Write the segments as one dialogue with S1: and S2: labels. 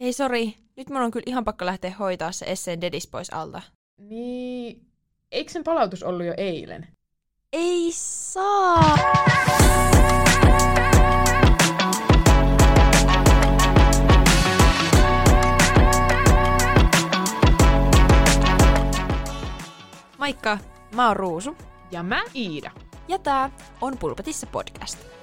S1: Hei sori, nyt mun on kyllä ihan pakko lähteä hoitaa se Esseen dedis pois alta.
S2: Niin, eikö sen palautus ollut jo eilen?
S1: Ei saa! Moikka, mä oon Ruusu.
S2: Ja mä Iida.
S1: Ja tää on Pulpetissa podcast.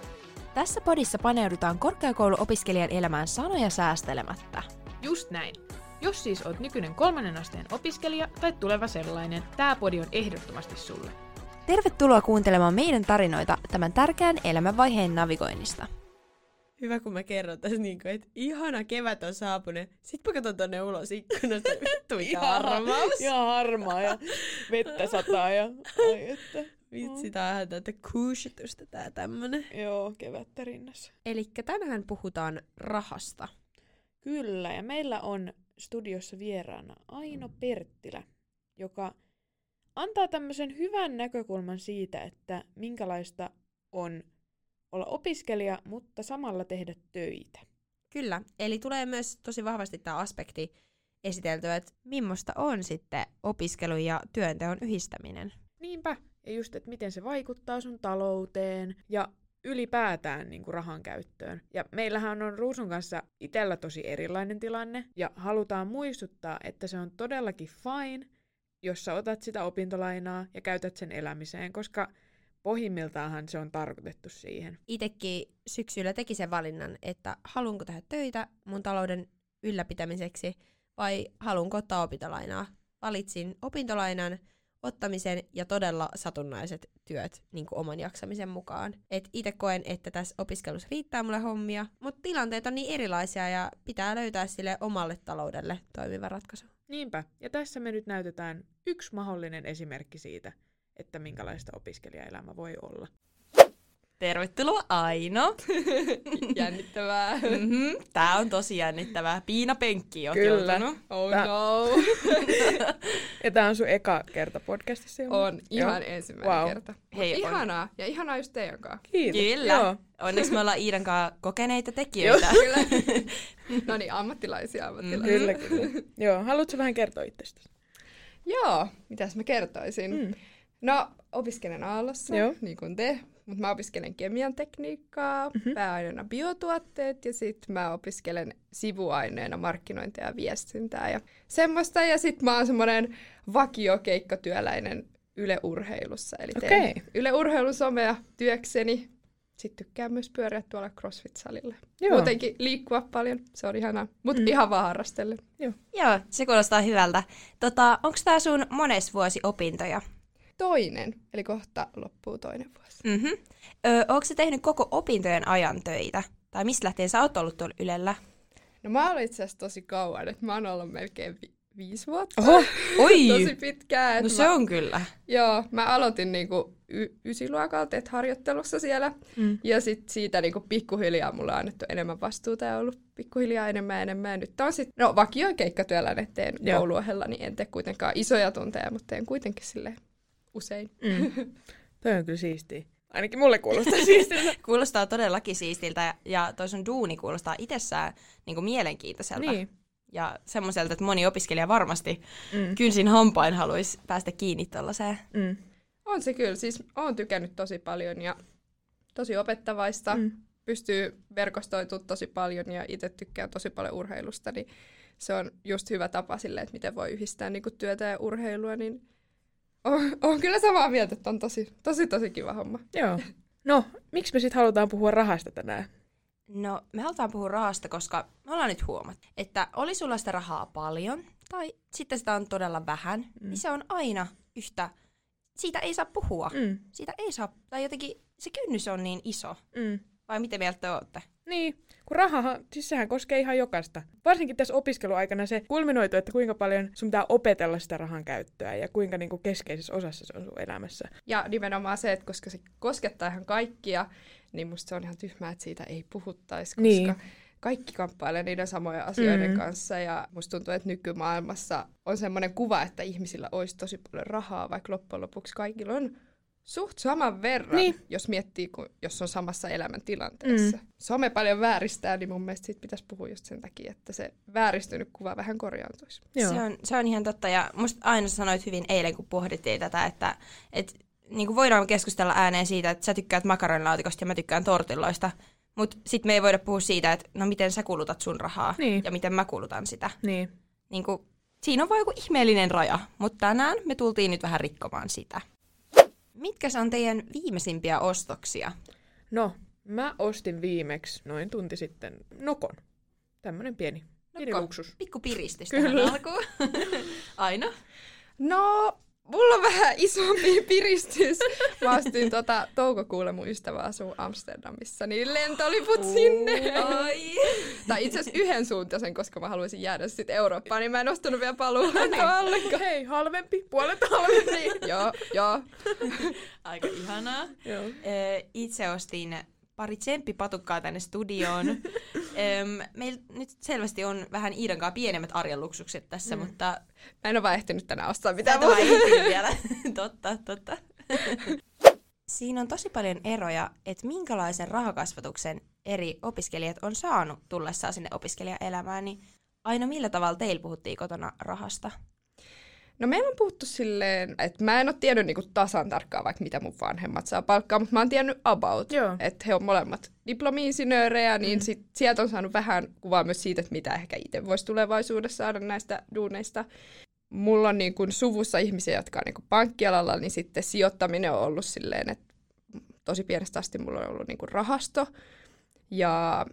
S1: Tässä podissa paneudutaan korkeakouluopiskelijan elämään sanoja säästelemättä.
S2: Just näin. Jos siis oot nykyinen kolmannen asteen opiskelija tai tuleva sellainen, tää podi on ehdottomasti sulle.
S1: Tervetuloa kuuntelemaan meidän tarinoita tämän tärkeän elämänvaiheen navigoinnista.
S3: Hyvä, kun mä kerron tässä niin kuin, että ihana kevät on saapunut. Sitten mä katson tonne ulos ikkunasta, vittu mikä harmaus.
S2: Ihan harmaa ja vettä sataa ja ai että.
S3: Vitsi, tää on tätä kuusitusta tää tämmönen.
S2: Joo, kevättä rinnassa.
S3: Eli tänään puhutaan rahasta.
S2: Kyllä, ja meillä on studiossa vieraana Aino Perttilä, joka antaa tämmöisen hyvän näkökulman siitä, että minkälaista on olla opiskelija, mutta samalla tehdä töitä.
S3: Kyllä, eli tulee myös tosi vahvasti tämä aspekti esiteltyä, että millaista on sitten opiskelu ja työnteon yhdistäminen.
S2: Niinpä, ja just, että miten se vaikuttaa sun talouteen ja ylipäätään niin kuin rahan käyttöön. Ja meillähän on Ruusun kanssa itsellä tosi erilainen tilanne, ja halutaan muistuttaa, että se on todellakin fine, jos sä otat sitä opintolainaa ja käytät sen elämiseen, koska pohjimmiltaanhan se on tarkoitettu siihen.
S3: Itekin syksyllä teki sen valinnan, että haluanko tehdä töitä mun talouden ylläpitämiseksi vai haluanko ottaa opintolainaa. Valitsin opintolainan ottamisen ja todella satunnaiset työt niin kuin oman jaksamisen mukaan. Et itse koen, että tässä opiskelussa riittää mulle hommia, mutta tilanteet on niin erilaisia ja pitää löytää sille omalle taloudelle toimiva ratkaisu.
S2: Niinpä, ja tässä me nyt näytetään yksi mahdollinen esimerkki siitä, että minkälaista opiskelijaelämä voi olla.
S1: Tervetuloa Aino.
S3: Jännittävää.
S1: mm-hmm. Tää on tosi jännittävää. Piina Penkki on
S2: Kyllä.
S1: joutunut.
S3: Oh
S2: Tää-
S3: no.
S2: Ja tämä on sun eka kerta podcastissa.
S4: On ihan
S2: Joo.
S4: ensimmäinen
S2: Wow.
S4: kerta. Mut
S1: Hei, on-
S4: ihanaa. Ja ihanaa just teidän kanssa.
S2: Kiitos.
S1: Kyllä.
S2: Joo.
S1: Onneksi me ollaan Iidan kanssa kokeneita tekijöitä.
S4: Kyllä. no niin, ammattilaisia ammattilaisia.
S2: Kyllä, kyllä. Joo, haluatko vähän kertoa itsestäsi?
S4: Joo, mitäs mä kertoisin?
S2: Mm.
S4: No, opiskelen Aallossa,
S2: Joo.
S4: niin kuin te. Mutta mä opiskelen kemian tekniikkaa,
S2: Mhm.
S4: mm-hmm. pääaineena biotuotteet ja sitten mä opiskelen sivuaineena markkinointia ja viestintää ja semmoista. Ja sitten mä oon semmoinen vakiokeikkatyöläinen Yle Urheilussa. Eli teen
S2: Okei.
S4: Yle Urheilun somea työkseni. Sitten tykkään myös pyöriä tuolla CrossFit-salilla.
S2: Joo.
S4: Muutenkin liikkua paljon, se on ihanaa. Mutta
S2: Mm.
S4: ihan vaan harrastellen.
S1: Joo, se kuulostaa hyvältä. Tota, onko tää sun mones vuosi opintoja?
S4: Toinen, eli kohta loppuu toinen vuosi.
S1: Mhm. Öö, onko se tehnyt koko opintojen ajan töitä? Tai mistä lähtien sä oot ollut tuolla Ylellä?
S4: No mä oon itse asiassa tosi kauan, että mä oon ollut melkein vi- viisi vuotta.
S2: Oho,
S1: Oi!
S4: Tosi pitkään.
S1: No
S4: että
S1: se
S4: mä,
S1: on kyllä.
S4: Joo, mä aloitin niinku y- ysiluokalta, et harjoittelussa siellä.
S2: Mm.
S4: Ja sitten siitä niinku pikkuhiljaa mulle on annettu enemmän vastuuta ja ollut pikkuhiljaa enemmän ja enemmän. Ja nyt on sitten, no vakio keikkatyöläinen teen
S2: Joo.
S4: kouluohella, niin en tee kuitenkaan isoja tunteja, mutta teen kuitenkin sille usein.
S2: Mm. Toi on kyllä siistiä. Ainakin mulle kuulostaa siistiltä.
S1: Kuulostaa todellakin siistiltä ja- ja toi sun duuni kuulostaa itsessään niin mielenkiintoiselta.
S2: niin.
S1: Ja semmoiselta, että moni opiskelija varmasti
S2: Mm.
S1: kynsin hampain haluaisi päästä kiinni tuollaiseen.
S2: Mm.
S4: On se kyllä, siis oon tykännyt tosi paljon ja tosi opettavaista.
S2: Mm.
S4: pystyy verkostoitumaan tosi paljon ja itse tykkään tosi paljon urheilusta, niin se on just hyvä tapa sille, että miten voi yhdistää niin kuin työtä ja urheilua, niin on, on kyllä samaa mieltä, että on tosi, tosi, tosi kiva homma.
S2: Joo. No, miksi me sitten halutaan puhua rahasta tänään?
S1: No, me halutaan puhua rahasta, koska me ollaan nyt huomattu, että oli sulla sitä rahaa paljon, tai sitten sitä on todella vähän, mm. niin se on aina yhtä, siitä ei saa puhua. Mm.
S2: Mm.
S1: Siitä ei saa, tai jotenkin se kynnys on niin iso.
S2: Mm.
S1: Vai miten mieltä te olette?
S2: Niin, kun rahahan, siis sehän koskee ihan jokaista. Varsinkin tässä opiskeluaikana se kulminoitu, että kuinka paljon sun pitää opetella sitä rahan käyttöä ja kuinka niin kuin keskeisessä osassa se on sun elämässä.
S4: Ja nimenomaan se, että koska se koskettaa ihan kaikkia, niin musta se on ihan tyhmää, että siitä ei puhuttaisi, koska
S2: Niin.
S4: kaikki kamppailee niiden samojen asioiden
S2: Mm.
S4: mm. kanssa. Ja musta tuntuu, että nykymaailmassa on semmoinen kuva, että ihmisillä olisi tosi paljon rahaa, vaikka loppujen lopuksi kaikilla on suht saman verran,
S2: Niin.
S4: jos miettii, kun, jos on samassa elämäntilanteessa. Mm. Some paljon vääristää, niin mun mielestä siitä pitäisi puhua just sen takia, että se vääristynyt kuva vähän korjaantuisi.
S2: Joo.
S1: Se on, se on ihan totta ja musta aina sanoit hyvin eilen, kun pohdittiin tätä, että et, niin kuin voidaan keskustella ääneen siitä, että sä tykkäät makaronilaatikosta ja mä tykkään tortilloista, mutta sitten me ei voida puhua siitä, että no miten sä kulutat sun rahaa
S2: Niin.
S1: ja miten mä kulutan sitä.
S2: Niin.
S1: Niin kuin, siinä on vaan joku ihmeellinen raja, mutta tänään me tultiin nyt vähän rikkomaan sitä. Mitkä on teidän viimeisimpiä ostoksia?
S2: No, mä ostin viimeksi noin tunti sitten Nokon. Tämmönen pieni, pieni
S1: Nokko.
S2: luksus.
S1: Pikku piristys
S2: Kyllä.
S1: tähän alkuun. Aina.
S4: No, mulla on vähän isompi piristys. Mä ostin tota, toukokuulle mun ystävä asuu Amsterdamissa, niin lentoliput sinne.
S1: Ai.
S4: tai itse asiassa yhden suuntaisen, koska mä haluaisin jäädä sitten Eurooppaan, niin mä en ostanut vielä paluun
S2: Niin.
S4: ollenkaan.
S2: Hei, halvempi, puolet halvempi.
S4: joo, joo.
S1: Aika ihanaa.
S2: Joo.
S1: Itse ostin pari tsemppipatukkaa tänne studioon. Öm, Meillä nyt selvästi on vähän Iidan kanssa pienemmät arjen luksukset tässä, mm. mutta
S4: Mä en ole vaan ehtinyt tänään ostaa mitään muuta.
S1: vielä. totta, totta. Siinä on tosi paljon eroja, että minkälaisen rahakasvatuksen eri opiskelijat on saanut tullessaan sinne opiskelijaelämään, niin aina millä tavalla teillä puhuttiin kotona rahasta?
S4: No meillä on puhuttu silleen, että mä en ole tiennyt niinku tasan tarkkaan vaikka mitä mun vanhemmat saa palkkaa, mutta mä oon tiennyt about,
S2: Joo.
S4: että he on molemmat diplomi-insinöörejä, niin sit, sieltä on saanut vähän kuvaa myös siitä, että mitä ehkä itse voisi tulevaisuudessa saada näistä duuneista. Mulla on niin kuin suvussa ihmisiä, jotka on niin kuin pankkialalla, niin sitten sijoittaminen on ollut silleen, että tosi pienestä asti mulla on ollut niin kuin rahasto. Ja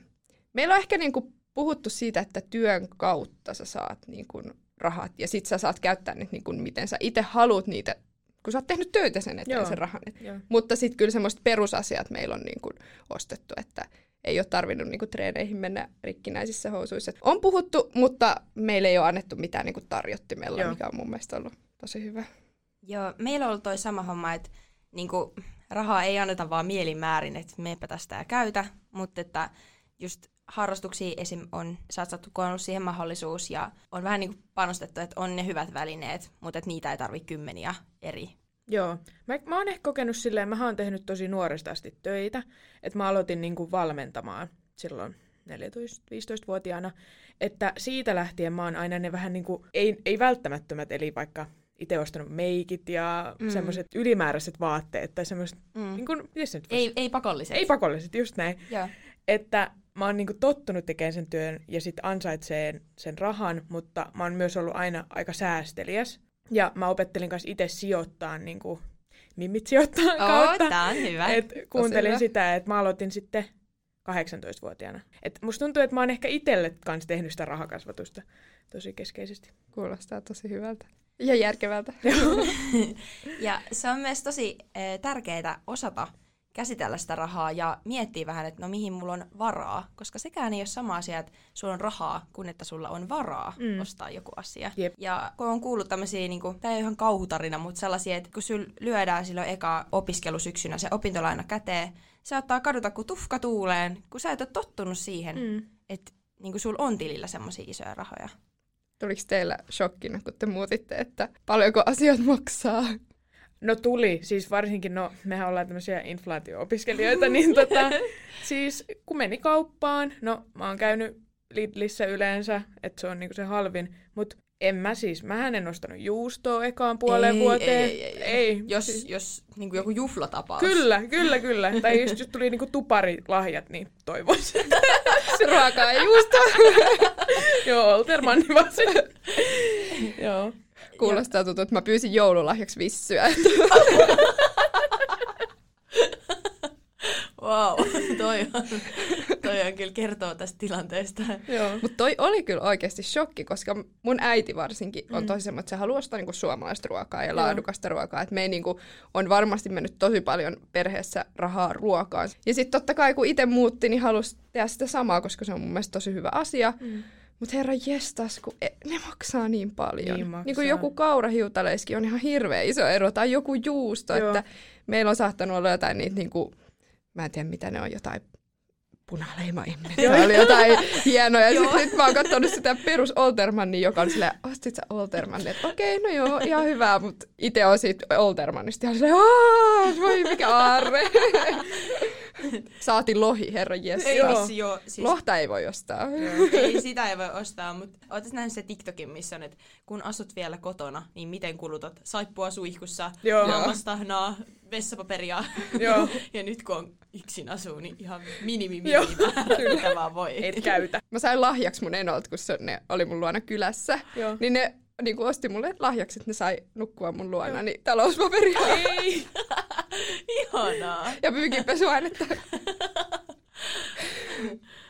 S4: meillä on ehkä niin kuin puhuttu siitä, että työn kautta sä saat niin kuin rahat ja sit sä saat käyttää niitä niin kuin miten sä itse haluat niitä, kun sä oot tehnyt töitä sen eteen
S2: Joo.
S4: sen rahan.
S2: Joo.
S4: Mutta sitten kyllä semmoiset perusasiat meillä on niin kuin ostettu, että ei ole tarvinnut niin kuin treeneihin mennä rikkinäisissä housuissa. On puhuttu, mutta meille ei ole annettu mitään niin kuin tarjottimella,
S2: Joo.
S4: mikä on mun mielestä ollut tosi hyvä.
S1: Joo, meillä on ollut toi sama homma, että niinku, rahaa ei anneta vaan mielimäärin, että meepä tästä ja käytä, mutta että just harrastuksia esim. on satsattu, kun on ollut siihen mahdollisuus ja on vähän niinku panostettu, että on ne hyvät välineet, mutta että niitä ei tarvi kymmeniä eri.
S2: Joo. Mä, mä oon ehkä kokenut silleen, mä oon tehnyt tosi nuoresta asti töitä, että mä aloitin niinku valmentamaan silloin 14-15-vuotiaana, että siitä lähtien mä oon aina ne vähän niinku, ei, ei välttämättömät, eli vaikka itse ostanut meikit ja
S1: Mm.
S2: mm. semmoiset ylimääräiset vaatteet tai semmoiset,
S1: Mm.
S2: niin kuin, nyt
S1: Ei, ei pakolliset.
S2: ei pakolliset, just näin.
S1: Joo.
S2: Että mä oon niinku tottunut tekemään sen työn ja sitten ansaitseen sen rahan, mutta mä oon myös ollut aina aika säästeliäs. Ja mä opettelin kanssa itse sijoittaa, niinku, mimmit sijoittaa
S1: Oo,
S2: kautta.
S1: tää on hyvä.
S2: Et kuuntelin
S4: hyvä.
S2: sitä, että mä aloitin sitten 18-vuotiaana. Et musta tuntuu, että mä oon ehkä itselle kanssa tehnyt sitä rahakasvatusta tosi keskeisesti.
S4: Kuulostaa tosi hyvältä. Ja järkevältä.
S1: Ja se on myös tosi äh, tärkeää osata käsitellä sitä rahaa ja miettiä vähän, että no mihin mulla on varaa, koska sekään ei ole sama asia, että sulla on rahaa, kun että sulla on varaa mm. Ostaa joku asia.
S2: Jep.
S1: Ja kun on kuullut tämmöisiä, niin kuin, tämä ei ole ihan kauhutarina, mutta sellaisia, että kun syl lyödään silloin eka opiskelusyksynä se opintolaina käteen, se saattaa kadota kuin tufka tuuleen, kun sä et ole tottunut siihen, mm.
S2: Mm.
S1: että niin kuin sulla on tilillä semmoisia isoja rahoja.
S4: Tuliko teillä shokkina, kun te muutitte, että paljonko asiat maksaa?
S2: No tuli, siis varsinkin, no mehän ollaan tämmöisiä inflaatio-opiskelijoita, niin tota, siis kun meni kauppaan, no mä oon käynyt Lidlissä yleensä, että se on niinku se halvin, mutta en mä siis, mä en ostanut juustoa ekaan puoleen
S1: Ei,
S2: vuoteen.
S1: ei, ei, ei.
S2: ei.
S1: Jos,
S2: siis,
S1: jos niin kuin joku juhlatapaus.
S2: Kyllä, kyllä, kyllä. Tai just, just tuli niinku tuparilahjat, niin toivoisin.
S4: Ruokaa ja juusta.
S2: Joo, Oltermanni vaan. Joo.
S4: Kuulostaa tuttu, että mä pyysin joululahjaksi vissyä.
S1: Wow, toi on, toi on kyllä kertoo tästä tilanteesta.
S4: Mutta toi oli kyllä oikeasti shokki, koska mun äiti varsinkin on tosi semmoinen, että se haluaa ostaa niinku suomalaista ruokaa ja
S2: Joo.
S4: laadukasta ruokaa. Että me ei niinku, on varmasti mennyt tosi paljon perheessä rahaa ruokaan. Ja sitten totta kai kun itse muutti, niin halusi tehdä sitä samaa, koska se on mun mielestä tosi hyvä asia.
S2: Mm.
S4: Mutta herra jestas, kun e- ne maksaa niin paljon.
S2: Niin
S4: Niin,
S2: maksaa.
S4: niin kuin joku kaurahiutaleiskin on ihan hirveä iso ero, tai joku juusto,
S2: Joo.
S4: että meillä on saattanut olla jotain niitä, niin kuin, mä en tiedä mitä ne on, jotain punaleima Se oli jotain hienoa. Ja sitten nyt mä oon katsonut sitä perus Oltermannia, joka on silleen, ostit sä Oltermanni? Että okei, okay, no joo, ihan hyvä, mutta itse on siitä Oltermannista ihan silleen, aah, voi mikä aarre. Saatiin lohi, herra jes.
S1: Ei,
S4: Joo.
S1: siis, joo, siis,
S4: Lohta ei voi ostaa.
S1: Joo, ei, sitä ei voi ostaa, mutta ootas nähnyt se TikTokin, missä on, että kun asut vielä kotona, niin miten kulutat saippua suihkussa,
S2: Joo.
S1: lammastahnaa, vessapaperia.
S2: Joo.
S1: ja nyt kun on yksin asuu, niin ihan minimi
S2: Joo,
S1: minimi mitä vaan voi.
S2: Et käytä.
S4: Mä sain lahjaksi mun enolta, kun se, ne oli mun luona kylässä.
S2: Joo.
S4: Niin ne niin kuin osti mulle lahjaksi, että ne sai nukkua mun luona, niin talouspaperia
S2: Ei.
S1: Ihanaa.
S4: ja pyykinpesuainetta.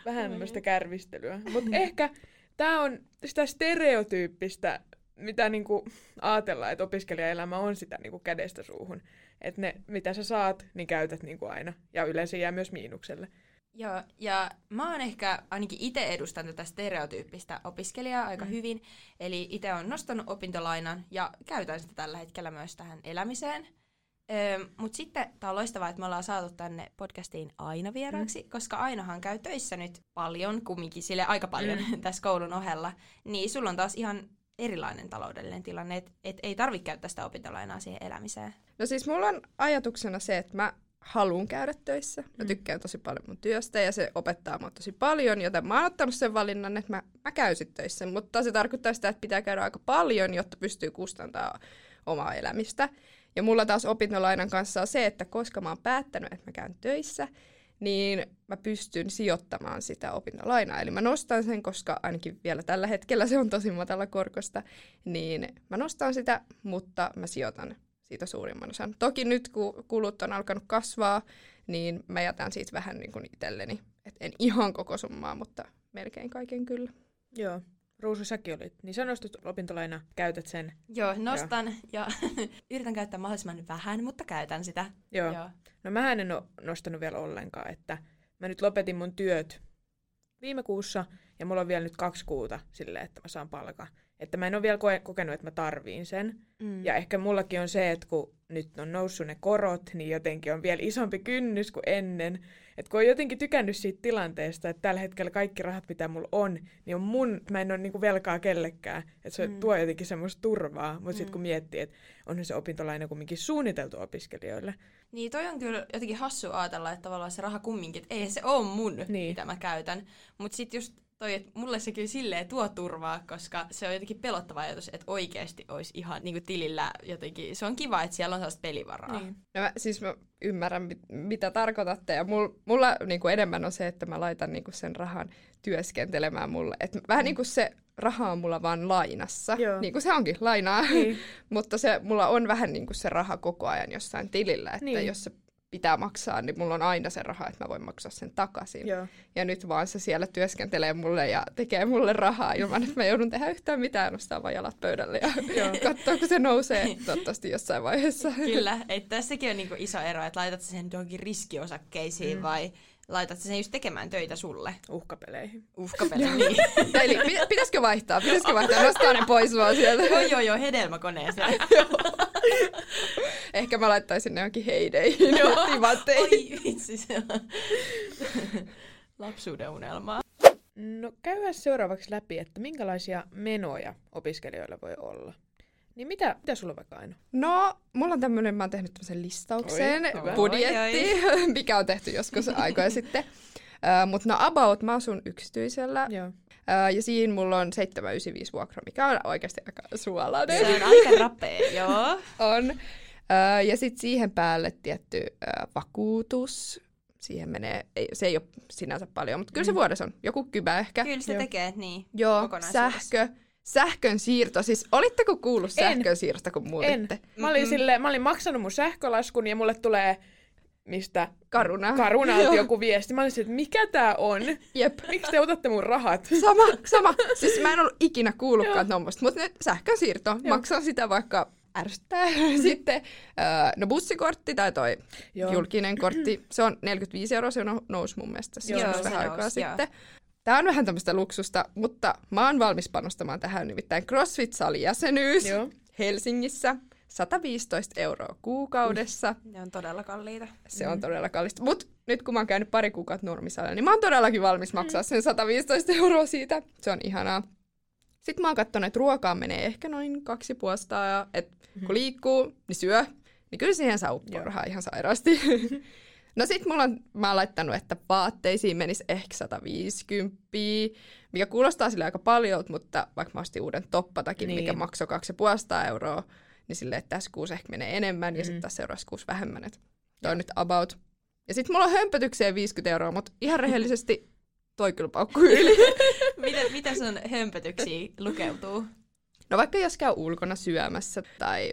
S2: Vähän tämmöistä kärvistelyä. Mutta ehkä tämä on sitä stereotyyppistä, mitä niinku ajatellaan, että opiskelijaelämä on sitä niinku kädestä suuhun. Että ne, mitä sä saat, niin käytät niinku aina. Ja yleensä jää myös miinukselle.
S1: Joo, ja mä oon ehkä, ainakin itse edustan tätä stereotyyppistä opiskelijaa aika mm. hyvin. Eli itse on nostanut opintolainan ja käytän sitä tällä hetkellä myös tähän elämiseen. Öö, Mutta sitten tämä on loistavaa, että me ollaan saatu tänne podcastiin Aina vieraaksi, mm. koska Ainahan käy töissä nyt paljon, kumminkin sille aika paljon mm. tässä koulun ohella. Niin sulla on taas ihan erilainen taloudellinen tilanne, että et ei tarvitse käyttää sitä opintolainaa siihen elämiseen.
S4: No siis mulla on ajatuksena se, että mä haluan käydä töissä. Mä tykkään tosi paljon mun työstä ja se opettaa mua tosi paljon, joten mä oon ottanut sen valinnan, että mä, mä käyn sit töissä. Mutta se tarkoittaa sitä, että pitää käydä aika paljon, jotta pystyy kustantaa omaa elämistä. Ja mulla taas opintolainan kanssa on se, että koska mä oon päättänyt, että mä käyn töissä, niin mä pystyn sijoittamaan sitä opintolainaa. Eli mä nostan sen, koska ainakin vielä tällä hetkellä se on tosi matala korkosta, niin mä nostan sitä, mutta mä sijoitan siitä suurimman osan. Toki nyt, kun kulut on alkanut kasvaa, niin mä jätän siitä vähän niin kuin itselleni. Et en ihan koko summaa, mutta melkein kaiken kyllä.
S2: Joo. Ruusu, säkin olit. Niin sä nostat opintolaina, käytät sen.
S1: Joo, nostan ja yritän käyttää mahdollisimman vähän, mutta käytän sitä.
S2: Joo. Joo. No mä en ole nostanut vielä ollenkaan, että mä nyt lopetin mun työt viime kuussa ja mulla on vielä nyt kaksi kuuta silleen, että mä saan palkan. Että mä en ole vielä koe- kokenut, että mä tarviin sen.
S1: Mm.
S2: Ja ehkä mullakin on se, että kun nyt on noussut ne korot, niin jotenkin on vielä isompi kynnys kuin ennen. Että kun on jotenkin tykännyt siitä tilanteesta, että tällä hetkellä kaikki rahat, mitä mulla on, niin on mun, mä en ole niinku velkaa kellekään. Että se
S1: Mm.
S2: tuo jotenkin semmoista turvaa. Mutta sitten
S1: Mm.
S2: kun miettii, että onhan se opintolaina kumminkin suunniteltu opiskelijoille.
S1: Niin toi on kyllä jotenkin hassu ajatella, että tavallaan se raha kumminkin, että ei se ole mun,
S2: niin.
S1: mitä mä käytän. Mutta sitten just toi, että mulle se kyllä silleen tuo turvaa, koska se on jotenkin pelottava ajatus, että oikeasti olisi ihan niin kuin tilillä jotenkin. Se on kiva, että siellä on sellaista pelivaraa.
S2: Niin.
S4: No mä, siis mä ymmärrän, mit, mitä tarkoitatte. Ja mul, mulla niin kuin enemmän on se, että mä laitan niin kuin sen rahan työskentelemään mulle. Et vähän niin kuin se raha on mulla vaan lainassa.
S2: Joo.
S4: Niin kuin se onkin lainaa.
S2: Niin.
S4: Mutta se, mulla on vähän niin kuin se raha koko ajan jossain tilillä. Että
S2: Niin.
S4: jos se pitää maksaa, niin mulla on aina se raha, että mä voin maksaa sen takaisin.
S2: Joo.
S4: Ja nyt vaan se siellä työskentelee mulle ja tekee mulle rahaa ilman, että mä joudun tehdä yhtään mitään, nostaa vaan jalat pöydälle ja
S2: Joo.
S4: katsoa, kun se nousee toivottavasti jossain vaiheessa.
S1: Kyllä, että tässäkin on niinku iso ero, että laitat sen johonkin riskiosakkeisiin mm. vai laitat sen just tekemään töitä sulle.
S2: Uhkapeleihin.
S1: Uhkapeli, niin.
S4: Eli pi- pitäisikö vaihtaa? Pitäisikö vaihtaa? Nostaa ne pois vaan sieltä.
S1: joo, joo, joo, hedelmäkoneeseen.
S4: Ehkä mä laittaisin ne johonkin heideihin. Joo.
S1: Oi vitsi, se on lapsuuden unelmaa.
S2: No käydään seuraavaksi läpi, että minkälaisia menoja opiskelijoilla voi olla. Niin mitä, mitä sulla vaikka Aino?
S4: No, mulla on tämmönen, mä oon tehnyt tämmöisen listauksen,
S2: Oi,
S4: budjetti, mikä on tehty joskus aikoja sitten. Uh, Mutta no about, mä asun yksityisellä
S2: Joo.
S4: uh, ja siinä mulla on 795 vuokra, mikä on oikeasti aika suolainen.
S1: Se on aika rapea, joo.
S4: on. Uh, ja sitten siihen päälle tietty uh, vakuutus. Siihen menee, ei, se ei ole sinänsä paljon, mutta kyllä se
S2: Mm.
S4: vuodessa on joku kybä ehkä.
S1: Kyllä se
S2: Joo.
S1: tekee, niin.
S4: Joo, sähkö. Sähkön siirto. Siis olitteko kuullut
S2: En.
S4: sähkön siirrosta, kun
S2: En.
S4: muutitte?
S2: Mä olin,
S1: Mm-mm.
S2: sille, mä olin maksanut mun sähkölaskun ja mulle tulee mistä
S4: Karuna.
S2: Karunalta
S4: Joo.
S2: joku viesti. Mä olin että mikä tää on?
S4: Jep.
S2: Miksi te otatte mun rahat?
S4: Sama, sama. Siis mä en ollut ikinä kuullutkaan tuommoista, mutta nyt sähkönsiirto. Maksan sitä vaikka ärsyttää. Sitten, no bussikortti tai toi
S2: Joo.
S4: julkinen kortti, se on 45 euroa, se on nousi mun mielestä
S2: Joo,
S1: se
S4: vähän aikaa
S1: nousi, joo.
S4: sitten. Tämä on vähän tämmöistä luksusta, mutta mä oon valmis panostamaan tähän nimittäin CrossFit-salin jäsenyys
S2: Joo.
S4: Helsingissä. 115 euroa kuukaudessa.
S1: Ne on todella kalliita.
S4: Se on todella kallista. Mutta nyt kun mä oon käynyt pari kuukautta Nurmisalla, niin mä oon todellakin valmis maksaa sen 115 euroa siitä. Se on ihanaa. Sitten mä oon katsonut, että ruokaan menee ehkä noin kaksi puolesta, ja että kun liikkuu, niin syö, niin kyllä siihen saa uppoa rahaa ihan sairaasti. no sit mulla on, mä oon laittanut, että vaatteisiin menisi ehkä 150, mikä kuulostaa sille aika paljon, mutta vaikka mä ostin uuden toppatakin, niin. mikä maksoi 250 euroa, niin silleen, että tässä kuussa ehkä menee enemmän, ja
S2: Mm.
S4: sitten tässä seuraavassa kuussa vähemmän. Et toi on nyt about. Ja sitten mulla on hömpötykseen 50 euroa, mutta ihan rehellisesti toi kyllä paukkuu yli.
S1: miten, miten sun hömpötyksiä lukeutuu?
S4: No vaikka jos käy ulkona syömässä tai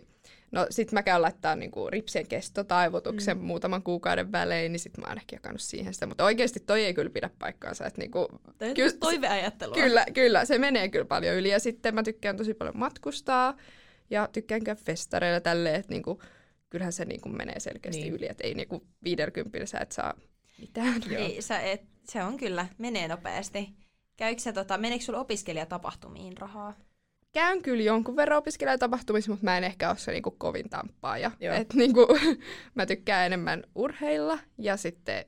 S4: no sit mä käyn laittaa niinku ripsien kestotaivutuksen mm. muutaman kuukauden välein, niin sit mä oon ehkä jakanut siihen sitä. Mutta oikeasti toi ei kyllä pidä paikkaansa. Että niinku, Kyllä-
S1: toiveajattelua.
S4: kyllä, kyllä, se menee kyllä paljon yli. Ja sitten mä tykkään tosi paljon matkustaa ja tykkään käydä festareilla tälleen, että niinku, kyllähän se niinku menee selkeästi
S2: Niin.
S4: yli. Että ei niinku 50 sä et saa mitään.
S1: Ei, sä et, se on kyllä, menee nopeasti. Käykö sä, tota, meneekö sulla opiskelijatapahtumiin rahaa?
S4: Käyn kyllä jonkun verran opiskelijatapahtumissa, mutta mä en ehkä ole se niinku kovin tamppaaja.
S2: Joo.
S4: Et niinku, mä tykkään enemmän urheilla ja sitten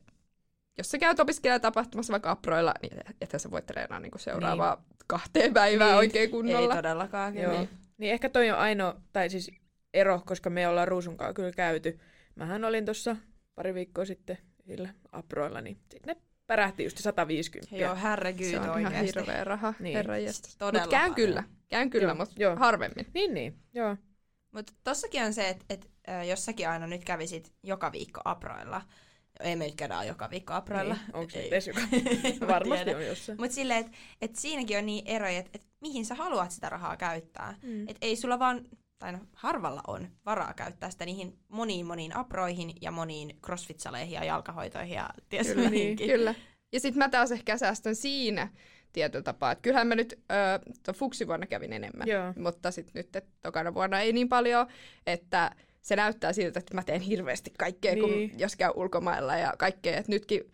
S4: jos sä käyt opiskelijatapahtumassa vaikka aproilla, niin että sä voit treenaa niinku seuraavaa niin. kahteen päivään
S2: Niin.
S4: oikein kunnolla.
S1: Ei todellakaan.
S2: Joo. Niin ehkä toi on ainoa, tai siis ero, koska me ollaan Ruusunkaan kyllä käyty. Mähän olin tuossa pari viikkoa sitten yhdellä aproilla, niin sinne pärähti just 150.
S1: Joo, herregud
S4: se on ihan
S1: oikeasti.
S4: hirveä raha,
S2: Niin.
S4: herra Mutta käyn
S1: paljon.
S4: kyllä, käyn kyllä, mutta harvemmin.
S2: Niin, niin. Joo.
S1: Mutta tossakin on se, että et, äh, jos säkin aina nyt kävisit joka viikko aproilla, ei me nyt käydä joka viikko aproilla.
S2: Niin. Onko se edes joka? Varmasti
S1: tiedän.
S2: on jossain.
S1: Mutta silleen, että et siinäkin on niin eroja, että et mihin sä haluat sitä rahaa käyttää.
S2: Mm.
S1: Et ei sulla vaan, tai no harvalla on varaa käyttää sitä niihin moniin moniin aproihin ja moniin crossfit-saleihin ja jalkahoitoihin ja ties
S4: Kyllä,
S1: mihinkin.
S4: Kyllä. Ja sitten mä taas ehkä säästän siinä tietyllä tapaa. Että kyllähän mä nyt ö, tuon fuksivuonna kävin enemmän,
S2: Joo.
S4: mutta sitten nyt et, tokana vuonna ei niin paljon, että se näyttää siltä, että mä teen hirveästi kaikkea, niin.
S2: Niin.
S4: kun, jos käy ulkomailla ja kaikkea. Et nytkin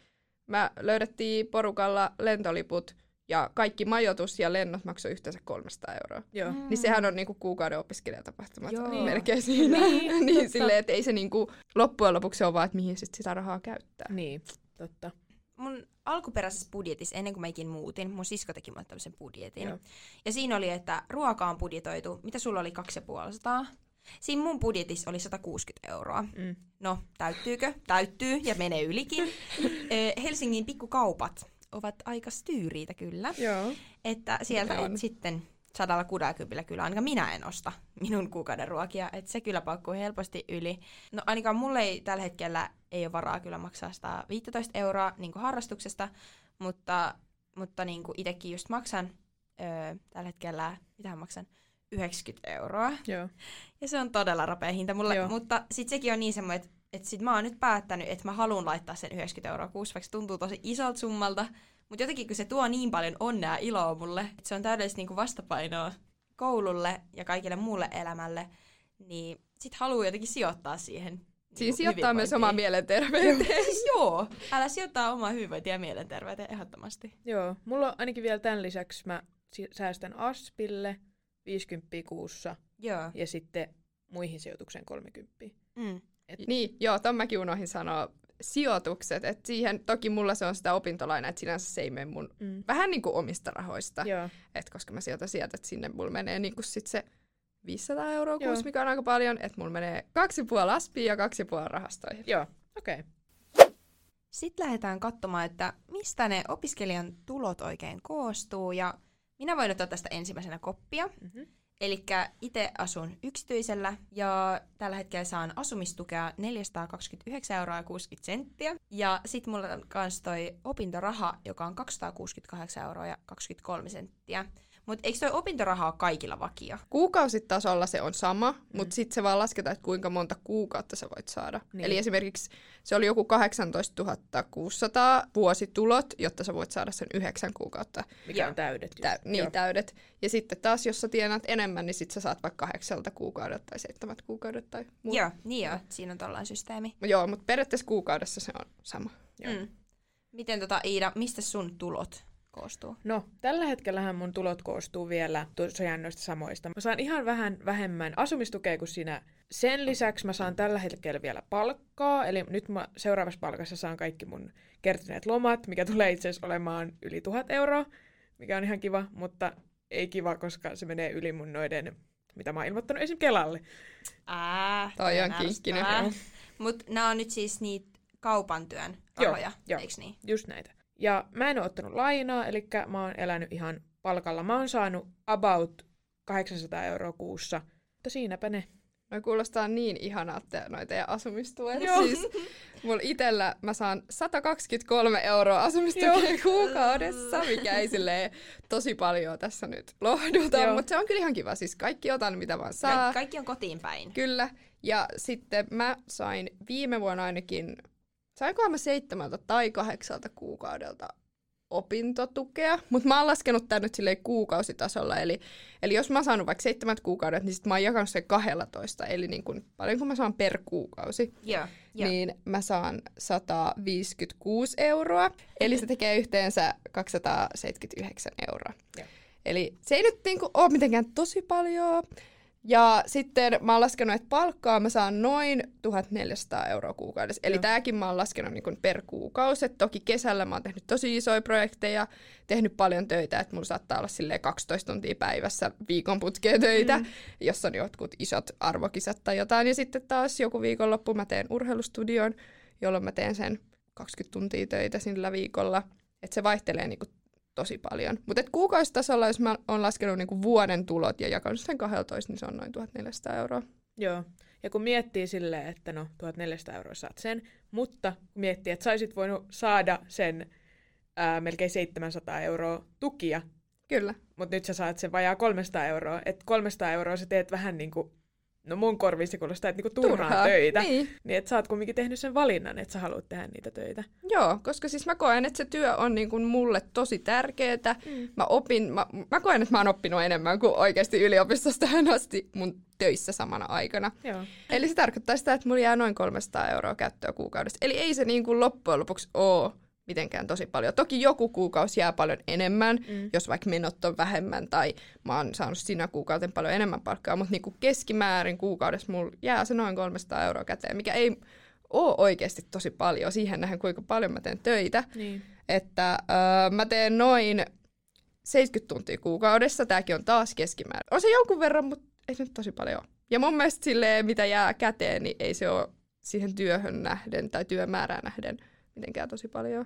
S4: mä löydettiin porukalla lentoliput ja kaikki majoitus ja lennot maksoi yhteensä 300 euroa.
S2: Joo.
S1: Mm.
S4: Niin sehän on niinku kuukauden opiskelijatapahtumat
S1: Joo.
S4: melkein siinä.
S2: Niin,
S4: niin silleen, että ei se niinku, loppujen lopuksi on vaan, että mihin sit sitä rahaa käyttää.
S2: Niin, totta.
S1: mun alkuperäisessä budjetissa, ennen kuin mä ikin muutin, mun sisko teki mulle tämmöisen budjetin.
S2: Joo.
S1: Ja siinä oli, että ruoka on budjetoitu, mitä sulla oli 250. Siinä mun budjetissa oli 160 euroa.
S2: Mm.
S1: No, täyttyykö? Täyttyy ja menee ylikin. Ö, Helsingin pikkukaupat ovat aika styyriitä kyllä.
S2: Joo.
S1: Että sieltä et sitten 160 kyllä ainakaan minä en osta minun kuukauden ruokia, että se kyllä paukkuu helposti yli. No ainakaan mulle ei tällä hetkellä ei ole varaa kyllä maksaa 115 euroa niin harrastuksesta, mutta, mutta niin itsekin just maksan öö, tällä hetkellä, mitä maksan, 90 euroa.
S2: Joo.
S1: Ja se on todella rapea hinta mulle,
S2: Joo.
S1: mutta sitten sekin on niin semmoinen, että että sit mä oon nyt päättänyt, että mä haluan laittaa sen 90 euroa kuussa, vaikka se tuntuu tosi isolta summalta. Mutta jotenkin kun se tuo niin paljon onnea iloa mulle, että se on täydellistä niinku vastapainoa koululle ja kaikille muulle elämälle, niin sit haluaa jotenkin sijoittaa siihen. Niinku
S4: sijoittaa myös omaa mielenterveyteen.
S1: Siis joo, älä sijoittaa omaa hyvinvointia ja mielenterveyteen ehdottomasti.
S2: Joo. Mulla on ainakin vielä tämän lisäksi mä säästän Aspille 50 kuussa
S1: Joo.
S2: ja sitten muihin sijoitukseen 30.
S1: Mm.
S4: Niin, joo, ton mäkin unohdin sanoa. Sijoitukset, että siihen, toki mulla se on sitä opintolaina, että sinänsä se ei mene mun
S2: Mm.
S4: vähän niin kuin omista rahoista,
S2: Joo.
S4: että koska mä sijoitan sieltä, että sinne mulla menee niin kuin sit se 500 euroa kuussa, mikä on aika paljon, että mulla menee kaksi puoli aspiin ja kaksi puoli rahastoihin.
S2: Joo. Okei.
S1: Sitten lähdetään katsomaan, että mistä ne opiskelijan tulot oikein koostuu. Ja minä voin ottaa tästä ensimmäisenä koppia.
S2: Mm-hmm.
S1: Eli itse asun yksityisellä ja tällä hetkellä saan asumistukea 429 euroa ja 60 senttiä. Ja sitten mulla on kans toi opintoraha, joka on 268 euroa ja 23 senttiä. Mutta eikö toi opintoraha ole kaikilla vakio?
S4: Kuukausitasolla se on sama, mm. mutta sitten se vaan lasketaan, että kuinka monta kuukautta sä voit saada.
S2: Niin.
S4: Eli esimerkiksi se oli joku 18 600 vuositulot, jotta sä voit saada sen yhdeksän kuukautta
S2: Mikä
S1: Joo.
S2: on täydet.
S4: tä- niin
S2: Joo.
S4: täydet. Ja sitten taas, jos sä tienaat enemmän, niin sit sä saat vaikka kahdeksalta kuukaudelta tai seitsemät kuukaudet tai muuta.
S1: Joo, niin joo. Siinä on tollainen systeemi.
S4: Joo, mutta periaatteessa kuukaudessa se on sama.
S2: Joo.
S1: Mm. Miten tota Iida, mistä sun tulot koostuu?
S2: No, tällä hetkellähän mun tulot koostuu vielä tosiaan noista samoista. Mä saan ihan vähän vähemmän asumistukea kuin siinä sen lisäksi mä saan tällä hetkellä vielä palkkaa, eli nyt mä seuraavassa palkassa saan kaikki mun kertyneet lomat, mikä tulee itse asiassa olemaan yli tuhat euroa, mikä on ihan kiva, mutta ei kiva, koska se menee yli mun noiden, mitä mä oon ilmoittanut esim. Kelalle.
S1: Ää,
S4: Toi on kinkkinen.
S1: Mut nämä on nyt siis niitä kaupan työn rahoja,
S2: joo.
S1: eiks niin?
S2: Just näitä. Ja mä en ole ottanut lainaa, eli mä oon elänyt ihan palkalla. Mä oon saanut about 800 euroa kuussa, mutta siinäpä ne.
S4: No kuulostaa niin ihanaa, että noita teidän asumistuet.
S2: Joo.
S4: Siis mulla itellä mä saan 123 euroa asumistukea kuukaudessa, mikä ei silleen tosi paljon tässä nyt lohduta,
S2: Joo.
S4: mutta se on kyllä ihan kiva. Siis kaikki otan mitä vaan saa.
S1: Kaikki, kaikki on kotiin päin.
S4: Kyllä. Ja sitten mä sain viime vuonna ainakin, sainkohan mä seitsemältä tai kahdeksalta kuukaudelta opintotukea, mutta mä oon laskenut tän nyt silleen kuukausitasolla, eli, eli jos mä oon saanut vaikka seitsemät kuukaudet, niin sit mä oon jakanut sen 12, eli niin kuin, paljon kun mä saan per kuukausi,
S1: Joo, joo.
S4: niin mä saan 156 euroa, eli se tekee yhteensä 279 euroa.
S2: Joo.
S4: Eli se ei nyt niinku ole mitenkään tosi paljon. Ja sitten mä oon laskenut, että palkkaa mä saan noin 1400 euroa kuukaudessa. Eli
S2: Joo.
S4: tääkin mä oon laskenut niin kuin per kuukausi. Et toki kesällä mä oon tehnyt tosi isoja projekteja, tehnyt paljon töitä, että mulla saattaa olla silleen 12 tuntia päivässä viikon putkeen töitä, mm. jossa on jotkut isot arvokisat tai jotain. Ja sitten taas joku viikonloppu mä teen urheilustudion, jolloin mä teen sen 20 tuntia töitä sillä viikolla. Että se vaihtelee niinku tosi paljon. Mutta kuukausitasolla, jos mä oon laskenut niinku vuoden tulot ja jakanut sen 12, niin se on noin 1400 euroa.
S2: Joo. Ja kun miettii silleen, että no 1400 euroa saat sen, mutta kun miettii, että saisit voinut saada sen ää, melkein 700 euroa tukia,
S4: Kyllä.
S2: mutta nyt sä saat sen vajaa 300 euroa. Että 300 euroa sä teet vähän niin kuin, no mun korviin se kuulostaa, että niinku turhaa,
S4: Turhaa.
S2: töitä.
S4: Niin.
S2: Niin että sä oot kumminkin tehnyt sen valinnan, että sä haluat tehdä niitä töitä.
S4: Joo, koska siis mä koen, että se työ on niin kuin mulle tosi tärkeää. Mm. Mä, opin, mä, mä koen, että mä oon oppinut enemmän kuin oikeasti yliopistosta tähän asti mun töissä samana aikana.
S2: Joo.
S4: Eli se tarkoittaa sitä, että mulla jää noin 300 euroa käyttöä kuukaudessa. Eli ei se niin kuin loppujen lopuksi ole mitenkään tosi paljon. Toki joku kuukausi jää paljon enemmän, mm. jos vaikka menot on vähemmän tai mä oon saanut siinä kuukauden paljon enemmän palkkaa, mutta niin kuin keskimäärin kuukaudessa mulla jää se noin 300 euroa käteen, mikä ei ole oikeasti tosi paljon siihen nähden, kuinka paljon mä teen töitä.
S2: Niin.
S4: Että öö, mä teen noin 70 tuntia kuukaudessa, tämäkin on taas keskimäärin. On se jonkun verran, mutta ei se nyt tosi paljon ole. Ja mun mielestä silleen, mitä jää käteen, niin ei se ole siihen työhön nähden tai työmäärään nähden mitenkään tosi paljon.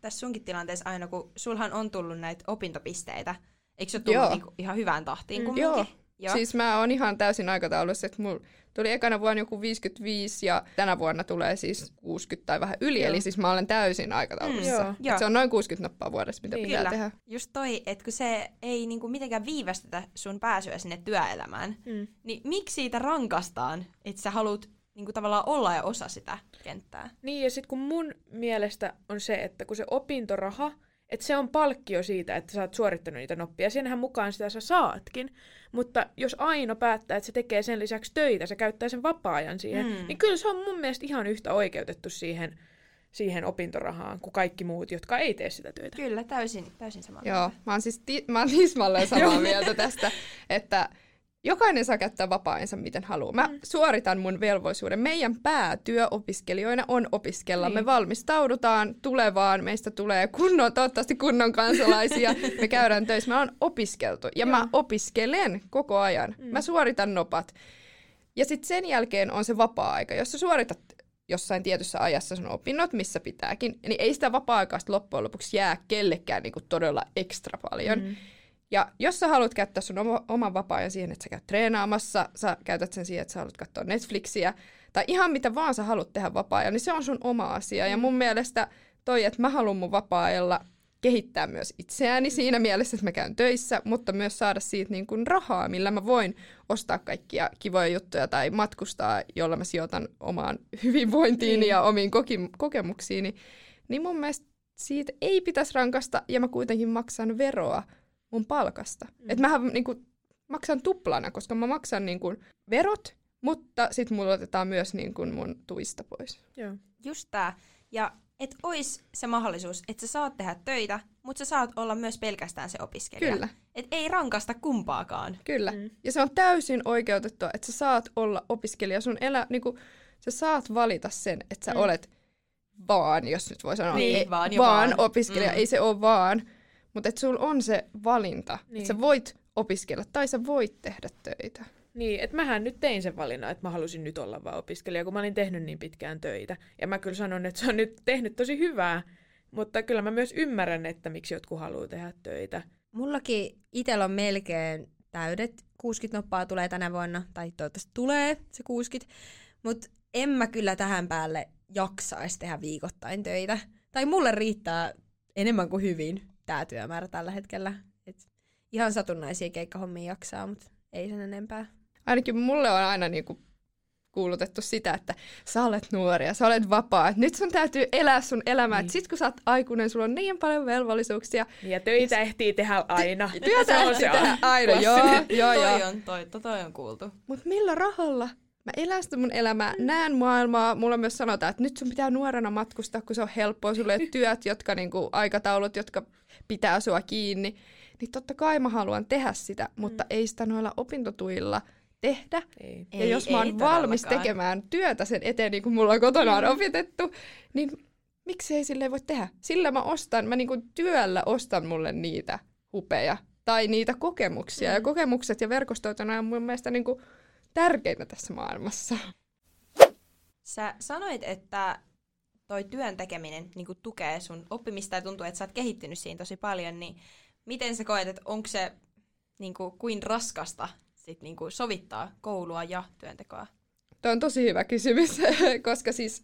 S1: Tässä sunkin tilanteessa aina, kun sulhan on tullut näitä opintopisteitä, eikö se ole tullut
S4: Joo.
S1: niinku ihan hyvään tahtiin
S2: Mm,
S1: kumminkin?
S4: Joo. Joo. Siis mä oon ihan täysin aikataulussa, että mulla tuli ekana vuonna joku 55 ja tänä vuonna tulee siis 60 tai vähän yli,
S2: Joo.
S4: eli siis mä olen täysin aikataulussa.
S2: Mm, joo.
S4: Se on noin 60 nappaa vuodessa, mitä
S2: Niin.
S4: pitää
S1: Kyllä.
S4: tehdä.
S1: Just toi, että kun se ei niinku mitenkään viivästetä sun pääsyä sinne työelämään,
S2: Mm.
S1: niin miksi siitä rankastaan, että sä haluat niinku tavallaan olla ja osa sitä kenttää?
S2: Niin, ja sitten kun mun mielestä on se, että kun se opintoraha, että se on palkkio siitä, että sä oot suorittanut niitä noppia. Siinähän mukaan sitä sä saatkin. Mutta jos Aino päättää, että se tekee sen lisäksi töitä, se käyttää sen vapaa-ajan siihen,
S1: Mm.
S2: niin kyllä se on mun mielestä ihan yhtä oikeutettu siihen, siihen opintorahaan kuin kaikki muut, jotka ei tee sitä töitä.
S1: Kyllä, täysin, täysin samaa
S4: Joo,
S1: mieltä.
S4: mä oon siis ti- mä oon tismalleen samaa mieltä tästä, että jokainen saa käyttää vapaa-ajansa miten haluaa. Mä mm. suoritan mun velvollisuuden. Meidän päätyö opiskelijoina on opiskella.
S2: Niin.
S4: Me valmistaudutaan tulevaan. Meistä tulee kunnon, toivottavasti kunnon kansalaisia. Me käydään töissä. Mä oon opiskeltu ja mä opiskelen koko ajan. Mm. Mä suoritan nopat. Ja sitten sen jälkeen on se vapaa-aika. Jos sä suoritat jossain tietyssä ajassa sun opinnot, missä pitääkin, niin ei sitä vapaa-aikaa loppujen lopuksi jää kellekään niinku todella ekstra paljon. Mm. Ja jos sä haluat käyttää sun oma, oman vapaa-ajan siihen, että sä käyt treenaamassa, sä käytät sen siihen, että sä haluat katsoa Netflixiä, tai ihan mitä vaan sä haluat tehdä vapaa-ajan, niin se on sun oma asia. Ja mun mielestä toi, että mä haluan mun vapaa-ajalla kehittää myös itseäni siinä mielessä, että mä käyn töissä, mutta myös saada siitä niin kuin rahaa, millä mä voin ostaa kaikkia kivoja juttuja tai matkustaa, jolla mä sijoitan omaan hyvinvointiin
S2: Niin.
S4: ja omiin koki- kokemuksiini. Niin mun mielestä siitä ei pitäisi rankasta ja mä kuitenkin maksan veroa mun palkasta. Mm. Et mähän niinku maksan tuplana, koska mä maksan niinku verot, mutta sit mulla otetaan myös niinku mun tuista pois.
S2: Joo.
S1: Just tää. Ja et ois se mahdollisuus, että sä saat tehdä töitä, mutta sä saat olla myös pelkästään se opiskelija.
S4: Kyllä.
S1: et ei rankasta kumpaakaan.
S4: Kyllä.
S2: Mm.
S4: Ja se on täysin oikeutettua, että sä saat olla opiskelija. Sun elä, niinku, sä saat valita sen, että sä
S2: Mm.
S4: olet vaan, jos nyt voi sanoa.
S1: Niin,
S4: ei,
S1: vaan
S4: vaan,
S1: vaan.
S4: opiskelija,
S1: Mm.
S4: ei se ole vaan. Mutta että sulla on se valinta,
S2: Niin.
S4: että sä voit opiskella tai sä voit tehdä töitä.
S2: Niin, että mähän nyt tein sen valinnan, että mä halusin nyt olla vaan opiskelija, kun mä olin tehnyt niin pitkään töitä. Ja mä kyllä sanon, että se on nyt tehnyt tosi hyvää, mutta kyllä mä myös ymmärrän, että miksi jotkut haluaa tehdä töitä.
S3: Mullakin itsellä on melkein täydet 60 noppaa tulee tänä vuonna, tai toivottavasti tulee se 60, mutta en mä kyllä tähän päälle jaksaisi tehdä viikoittain töitä. Tai mulle riittää enemmän kuin hyvin tämä työmäärä tällä hetkellä. Et ihan satunnaisia keikkahommia jaksaa, mutta ei sen enempää.
S4: Ainakin mulle on aina niinku kuulutettu sitä, että sä olet nuori ja sä olet vapaa. Et nyt sun täytyy elää sun elämää.
S2: Niin.
S4: Niin. Sit kun sä oot aikuinen, sulla on niin paljon velvollisuuksia.
S2: Ja töitä ehtii tehdä aina.
S4: Työtä
S2: Se on
S4: ehtii
S2: se
S4: tehdä aina, joo, joo, joo.
S1: toi, on, toi, toi on kuultu.
S4: Mutta millä rahalla? Mä elän sitä mun elämää, näen maailmaa. Mulla myös sanotaan, että nyt sun pitää nuorena matkustaa, kun se on helppoa. Ole työt, jotka, niinku, aikataulut, jotka pitää sua kiinni. Niin totta kai mä haluan tehdä sitä, mutta ei sitä noilla opintotuilla tehdä.
S2: Ei.
S4: ja
S1: Ei-
S4: jos mä
S1: ei
S4: oon valmis
S1: todellakaan.
S4: tekemään työtä sen eteen, niin kuin mulla kotona on opetettu, niin miksi ei silleen voi tehdä? Sillä mä ostan, mä niinku työllä ostan mulle niitä hupeja tai niitä kokemuksia. Mm. Ja kokemukset ja verkostot on mun mielestä niinku tärkeitä tässä maailmassa.
S1: Sä sanoit, että toi työn tekeminen niin tukee sun oppimista ja tuntuu, että sä oot kehittynyt siinä tosi paljon, niin miten sä koet, että onko se niin kuin, kuin raskasta sit, niin kuin, sovittaa koulua ja työntekoa?
S4: Tuo on tosi hyvä kysymys, koska siis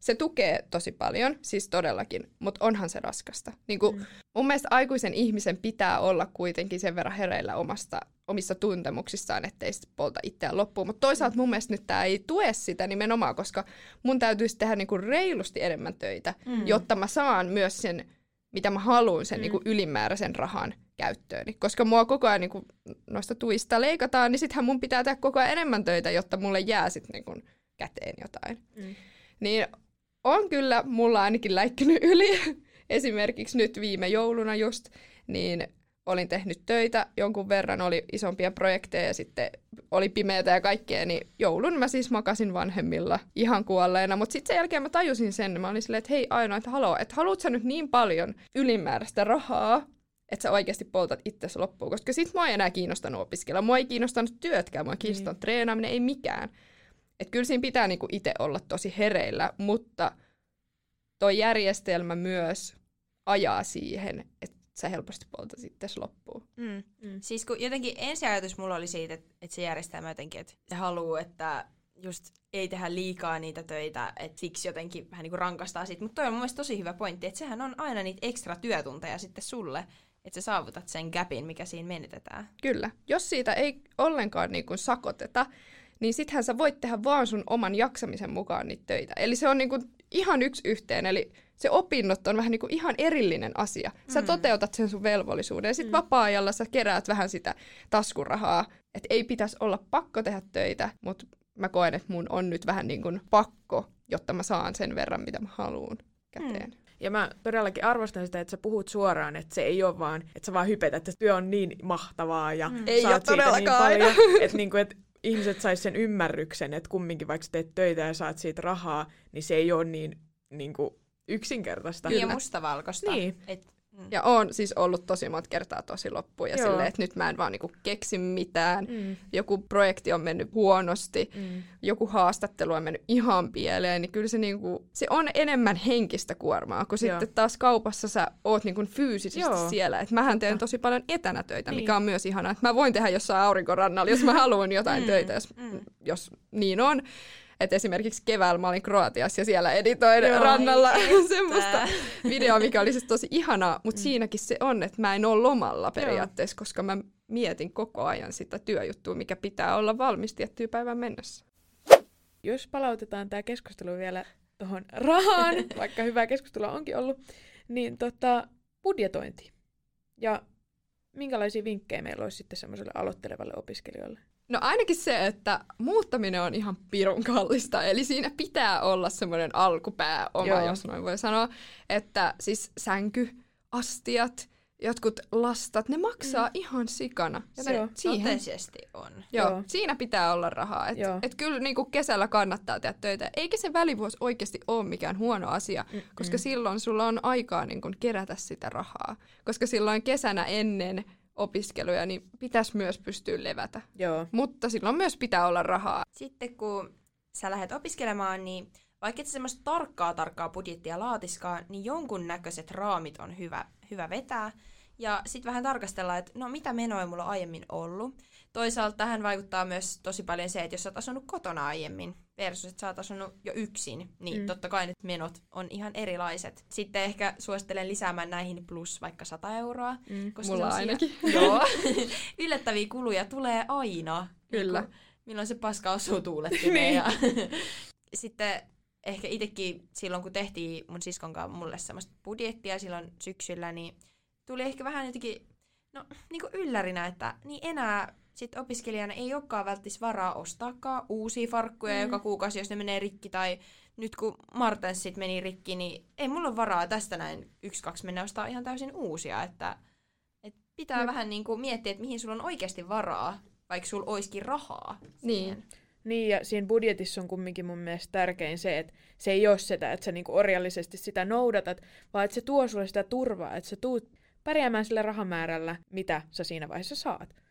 S4: se tukee tosi paljon, siis todellakin, mutta onhan se raskasta. Niin kuin, mm. Mun mielestä aikuisen ihmisen pitää olla kuitenkin sen verran hereillä omasta, omissa tuntemuksissaan, ettei sitten polta itseään loppuun. Mutta toisaalta mun mielestä nyt tämä ei tue sitä nimenomaan, koska mun täytyisi tehdä niinku reilusti enemmän töitä, mm. jotta mä saan myös sen, mitä mä haluan, sen mm. niinku ylimääräisen rahan käyttööni. Koska mua koko ajan niinku noista tuista leikataan, niin sittenhän mun pitää tehdä koko ajan enemmän töitä, jotta mulle jää sitten niinku käteen jotain.
S2: Mm.
S4: Niin on kyllä mulla ainakin läikkynyt yli. Esimerkiksi nyt viime jouluna just, niin olin tehnyt töitä jonkun verran, oli isompia projekteja ja sitten oli pimeätä ja kaikkea, niin joulun mä siis makasin vanhemmilla ihan kuolleena. Mutta sitten sen jälkeen mä tajusin sen, mä olin silleen, että hei Aino, että haloo, että haluat sä nyt niin paljon ylimääräistä rahaa, että sä oikeasti poltat itsesi loppuun, koska sit mua ei enää kiinnostanut opiskella. Mua ei kiinnostanut työtkään, mua ei kiinnostanut treenaaminen, ei mikään. Että kyllä siinä pitää niinku itse olla tosi hereillä, mutta toi järjestelmä myös ajaa siihen, että sä helposti poltat sitten loppuun.
S1: Mm.
S2: Mm.
S1: Siis kun jotenkin ensiajatus mulla oli siitä, että, että se järjestelmä jotenkin, että se haluaa, että just ei tehdä liikaa niitä töitä, että siksi jotenkin vähän niin kuin rankastaa siitä. Mutta toi on mun mielestä tosi hyvä pointti, että sehän on aina niitä ekstra työtunteja sitten sulle, että sä saavutat sen gapin, mikä siinä menetetään.
S4: Kyllä. Jos siitä ei ollenkaan niin kuin sakoteta, niin sittenhän sä voit tehdä vaan sun oman jaksamisen mukaan niitä töitä. Eli se on niin kuin ihan yksi yhteen, eli se opinnot on vähän niin kuin ihan erillinen asia. Sä
S1: Mm.
S4: toteutat sen sun velvollisuuden ja sitten
S2: Mm.
S4: vapaa-ajalla sä keräät vähän sitä taskurahaa. Että ei pitäisi olla pakko tehdä töitä, mutta mä koen, että mun on nyt vähän niin kuin pakko, jotta mä saan sen verran, mitä mä haluan käteen.
S2: Ja mä todellakin arvostan sitä, että sä puhut suoraan, että se ei ole vaan, että sä vaan hypetät, että työ on niin mahtavaa ja
S1: Mm.
S4: Ei
S2: saat siitä niin paljon, että niinku, et ihmiset sais sen ymmärryksen, että kumminkin vaikka sä teet töitä ja saat siitä rahaa, niin se ei ole niin niinku, yksinkertaista.
S1: Ja mustavalkoista.
S2: Niin.
S1: Et, mm.
S4: Ja on siis ollut tosi monta kertaa tosi loppuun ja
S2: Joo.
S4: silleen, että nyt mä en vaan niinku keksi mitään.
S2: Mm.
S4: Joku projekti on mennyt huonosti,
S2: Mm.
S4: joku haastattelu on mennyt ihan pieleen, niin kyllä se, niinku, se on enemmän henkistä kuormaa, kun
S2: Joo.
S4: sitten taas kaupassa sä oot niinku fyysisesti
S2: Joo.
S4: siellä. Et mähän teen tosi paljon etänä töitä,
S2: Niin.
S4: mikä on myös ihanaa. Että mä voin tehdä jossain aurinkorannalla, jos mä haluan jotain
S1: Mm,
S4: töitä, jos,
S1: mm.
S4: jos niin on. Et esimerkiksi keväällä mä olin Kroatiassa ja siellä editoin
S2: Joo.
S4: rannalla semmoista
S1: että.
S4: video, mikä oli siis tosi ihanaa, mutta
S2: Mm.
S4: siinäkin se on, että mä en ole lomalla periaatteessa, koska mä mietin koko ajan sitä työjuttua, mikä pitää olla valmis tiettyyn päivän mennessä.
S2: Jos palautetaan tämä keskustelu vielä tuohon rahaan, vaikka hyvää keskustelua onkin ollut, niin tota, budjetointi. Ja minkälaisia vinkkejä meillä olisi sitten semmoiselle aloittelevalle opiskelijalle?
S4: No ainakin se, että muuttaminen on ihan pirun kallista, eli siinä pitää olla semmoinen alkupää oma,
S2: Joo.
S4: jos noin voi sanoa, että siis sänky, astiat, jotkut lastat, ne maksaa mm. ihan sikana. Ja
S2: Se
S4: siihen,
S1: on.
S4: joo,
S2: Joo.
S4: siinä pitää olla rahaa. Et,
S2: Joo.
S4: et kyllä niinku kesällä kannattaa tehdä töitä. Eikä se välivuosi oikeasti ole mikään huono asia,
S2: Mm-mm.
S4: koska silloin sulla on aikaa niinku kerätä sitä rahaa. Koska silloin kesänä ennen opiskeluja niin pitäisi myös pystyä levätä.
S2: Joo.
S4: Mutta silloin myös pitää olla rahaa.
S1: Sitten kun sä lähdet opiskelemaan, niin vaikka et semmoista tarkkaa tarkkaa budjettia laatiskaan, niin jonkun näköiset raamit on hyvä, hyvä vetää. Ja sitten vähän tarkastella, että no mitä menoja mulla on aiemmin ollut. Toisaalta tähän vaikuttaa myös tosi paljon se, että jos sä oot asunut kotona aiemmin versus, että sä oot asunut jo yksin, niin
S2: Mm.
S1: totta kai nyt menot on ihan erilaiset. Sitten ehkä suosittelen lisäämään näihin plus vaikka 100 euroa.
S2: Mm.
S1: Koska
S4: Mulla
S1: semmosia-
S4: ainakin.
S1: Joo. Yllättäviä kuluja tulee aina.
S4: Kyllä.
S1: Niinku, milloin se paska osuu tuulettimeen. ja sitten ehkä itsekin silloin, kun tehtiin mun siskon kanssa mulle semmoista budjettia silloin syksyllä, niin tuli ehkä vähän jotenkin no, niin kuin yllärinä, että niin enää sit opiskelijana ei olekaan välttis varaa ostaakaan uusia farkkuja
S2: Mm.
S1: mm. joka kuukausi, jos ne menee rikki. Tai nyt kun Martens sit meni rikki, niin ei mulla ole varaa tästä näin yksi, kaksi mennä ostaa ihan täysin uusia. Että, et pitää
S2: Jep.
S1: vähän niin kuin miettiä, että mihin sulla on oikeasti varaa, vaikka sulla olisikin rahaa.
S4: Niin.
S1: siihen.
S2: Niin, ja siinä budjetissa on kumminkin mun mielestä tärkein se, että se ei ole sitä, että sä niinku orjallisesti sitä noudatat, vaan että se tuo sulle sitä turvaa, että sä tuut pärjäämään sillä rahamäärällä, mitä sä siinä vaiheessa saat.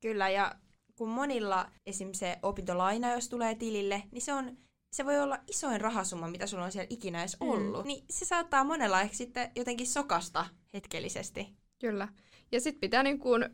S1: Kyllä, ja kun monilla esim. se opintolaina, jos tulee tilille, niin se on se voi olla isoin rahasumma, mitä sulla on siellä ikinä edes
S2: Mm.
S1: ollut. Niin se saattaa monella ehkä sitten jotenkin sokasta hetkellisesti.
S4: Kyllä. Ja sitten pitää niin kuin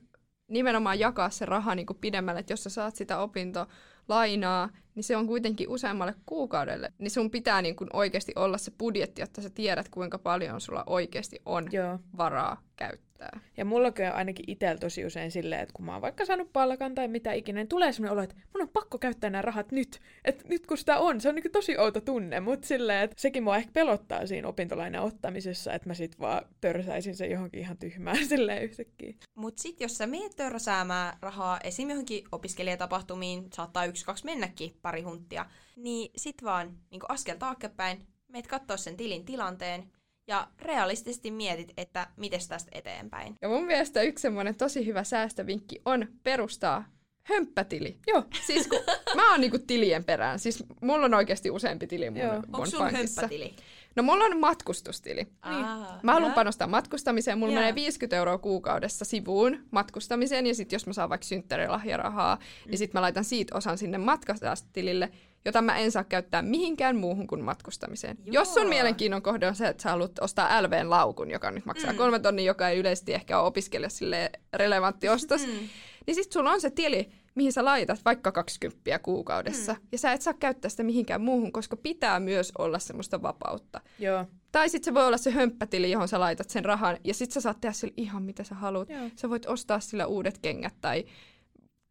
S4: nimenomaan jakaa se raha niin kuin pidemmälle, että jos sä saat sitä opintolainaa, niin se on kuitenkin useammalle kuukaudelle. Niin sun pitää niin kuin oikeasti olla se budjetti, jotta sä tiedät, kuinka paljon sulla oikeasti on
S2: Joo.
S4: varaa käyttää.
S2: Ja mulla on ainakin itsellä tosi usein silleen, että kun mä oon vaikka saanut palkan tai mitä ikinä, niin tulee sellainen olo, että mun on pakko käyttää nämä rahat nyt. Että nyt kun sitä on, se on niin tosi outo tunne, mutta silleen, että sekin mua ehkä pelottaa siinä opintolainan ottamisessa, että mä sit vaan törsäisin sen johonkin ihan tyhmään silleen yhtäkkiä.
S1: Mutta sitten jos sä meet törsäämään rahaa esim. johonkin opiskelijatapahtumiin, saattaa yksi, kaksi mennäkin pari hunttia, niin sit vaan niin askel taaksepäin, meet katsoa sen tilin tilanteen ja realistisesti mietit, että miten tästä eteenpäin.
S4: Ja mun mielestä yksi semmoinen tosi hyvä säästövinkki on perustaa hömppätili.
S2: Joo.
S4: Siis kun mä oon niinku tilien perään. Siis mulla on oikeasti useampi tili mun,
S2: Joo.
S4: mun
S1: Onko sulla hömppätili?
S4: No mulla on matkustustili.
S1: Aa,
S4: Mä haluan panostaa matkustamiseen. Mulla
S1: Joo.
S4: menee 50 euroa kuukaudessa sivuun matkustamiseen. Ja sitten jos mä saan vaikka synttärilahjarahaa, mm. niin sitten mä laitan siitä osan sinne matkastilille, jota mä en saa käyttää mihinkään muuhun kuin matkustamiseen.
S1: Joo.
S4: Jos sun mielenkiinnon kohde on se, että sä haluat ostaa LVn laukun, joka nyt maksaa
S1: Mm.
S4: kolme tonnia, joka ei yleisesti ehkä ole opiskelija sille relevantti ostos,
S1: Mm.
S4: niin sitten sulla on se tili, mihin sä laitat vaikka 20 kuukaudessa. Mm. Ja sä et saa käyttää sitä mihinkään muuhun, koska pitää myös olla semmoista vapautta.
S2: Joo.
S4: Tai sitten se voi olla se hömppätili, johon sä laitat sen rahan, ja sitten sä saat tehdä sillä ihan mitä sä haluat.
S2: Joo.
S4: Sä voit ostaa sillä uudet kengät tai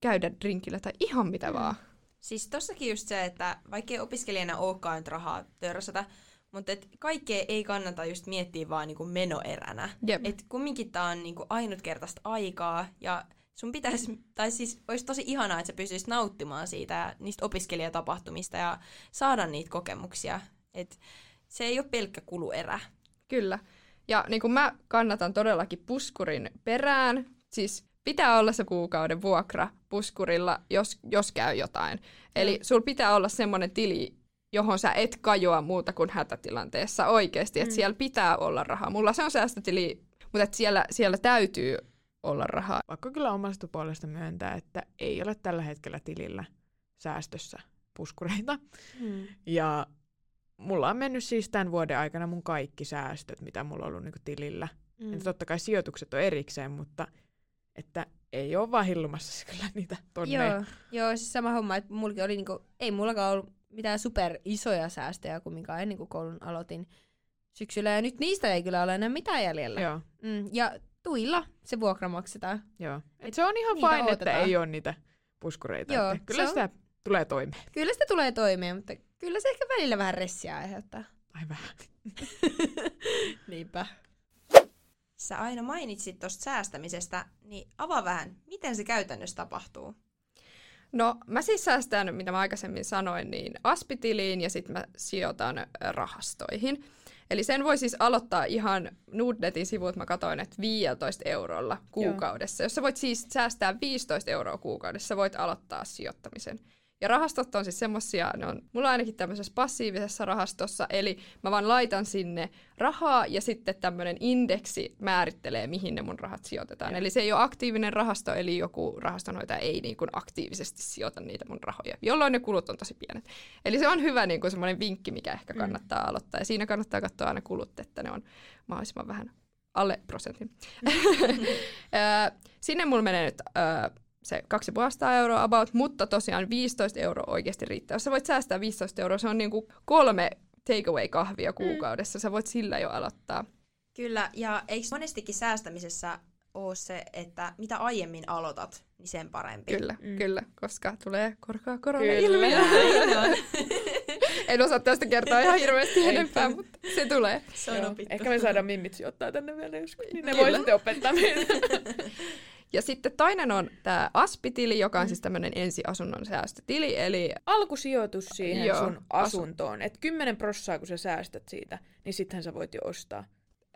S4: käydä drinkillä tai ihan mitä mm. vaan.
S1: Siis tossakin just se, että vaikkei opiskelijana olekaan nyt rahaa törsätä, mutta et kaikkea ei kannata just miettiä vaan niinku menoeränä.
S4: Jep.
S1: Et kumminkin tää on niinku ainutkertaista aikaa ja sun pitäisi, tai siis olisi tosi ihanaa, että sä pystyisit nauttimaan siitä ja niistä opiskelijatapahtumista ja saada niitä kokemuksia. Et se ei ole pelkkä kuluerä.
S4: Kyllä. Ja niin kuin mä kannatan todellakin puskurin perään, siis pitää olla se kuukauden vuokra puskurilla, jos, jos käy jotain. Eli sul pitää olla semmoinen tili, johon sä et kajoa muuta kuin hätätilanteessa oikeasti, että
S2: Mm.
S4: siellä pitää olla rahaa. Mulla se on säästötili, mutta et siellä, siellä täytyy olla rahaa.
S2: Vaikka kyllä omasta puolesta myöntää, että ei ole tällä hetkellä tilillä säästössä puskureita.
S1: Hmm.
S2: Ja mulla on mennyt siis tämän vuoden aikana mun kaikki säästöt, mitä mulla on ollut niin tilillä. Mm.
S1: Mm.
S2: totta kai sijoitukset on erikseen, mutta että ei ole vaan hillumassa kyllä niitä tonne.
S3: Joo, joo, siis sama homma, että mullakin oli niinku, ei mullakaan ollut mitään super isoja säästöjä kumminkaan ennen kuin koulun aloitin syksyllä, ja nyt niistä ei kyllä ole enää mitään jäljellä.
S2: Joo,
S3: Mm, ja tuilla se vuokra maksetaan.
S2: joo. Et se on ihan
S3: niitä
S2: fine, että
S3: odotetaan.
S2: ei ole niitä puskureita.
S3: Joo,
S2: että kyllä
S3: se
S2: sitä tulee toimeen.
S3: Kyllä sitä tulee toimeen, mutta kyllä se ehkä välillä vähän ressiä aiheuttaa.
S2: Ai vähän.
S3: Niinpä.
S1: Sä aina mainitsit tuosta säästämisestä, niin avaa vähän, miten se käytännössä tapahtuu.
S4: No mä siis säästän, mitä mä aikaisemmin sanoin, niin aspitiliin ja sitten mä sijoitan rahastoihin. Eli sen voi siis aloittaa ihan Nordnetin sivut, mä katsoin, että 15 eurolla kuukaudessa. Joo. Jos sä voit siis säästää 15 euroa kuukaudessa, voit aloittaa sijoittamisen. Ja rahastot on siis semmosia, ne on mulla ainakin tämmöisessä passiivisessa rahastossa, eli mä vaan laitan sinne rahaa ja sitten tämmöinen indeksi määrittelee, mihin ne mun rahat sijoitetaan. Ja. Eli se ei ole aktiivinen rahasto, eli joku rahastonhoitaja ei niin kuin aktiivisesti sijoita niitä mun rahoja, jolloin ne kulut on tosi pienet. Eli se on hyvä niin kuin semmoinen vinkki, mikä ehkä mm. kannattaa mm. aloittaa. Ja siinä kannattaa katsoa aina kulut, että ne on mahdollisimman vähän alle prosentin. Mm. Sinne mulla menee nyt se 2,5 euroa about, mutta tosiaan 15 euroa oikeasti riittää. Jos sä voit säästää 15 euroa, se on niinku kolme takeaway-kahvia mm. kuukaudessa. Mm. Sä voit sillä jo aloittaa.
S1: Kyllä, ja eikö monestikin säästämisessä ole se, että mitä aiemmin aloitat, niin sen parempi.
S4: Kyllä, mm. kyllä, koska tulee korkoa korona-ilmiö. en osaa tästä kertoa ihan hirveästi enempää, mutta se tulee.
S2: Se on Ehkä me saadaan mimmit sijoittaa tänne vielä joskus, niin ne voi sitten opettaa meitä.
S4: Ja sitten toinen on tämä aspitili, joka on mm. siis tämmöinen ensiasunnon säästötili. Eli
S2: alkusijoitus siihen joo, sun asuntoon. Asu- että 10 prossaa, kun sä säästät siitä, niin sittenhän sä voit jo ostaa.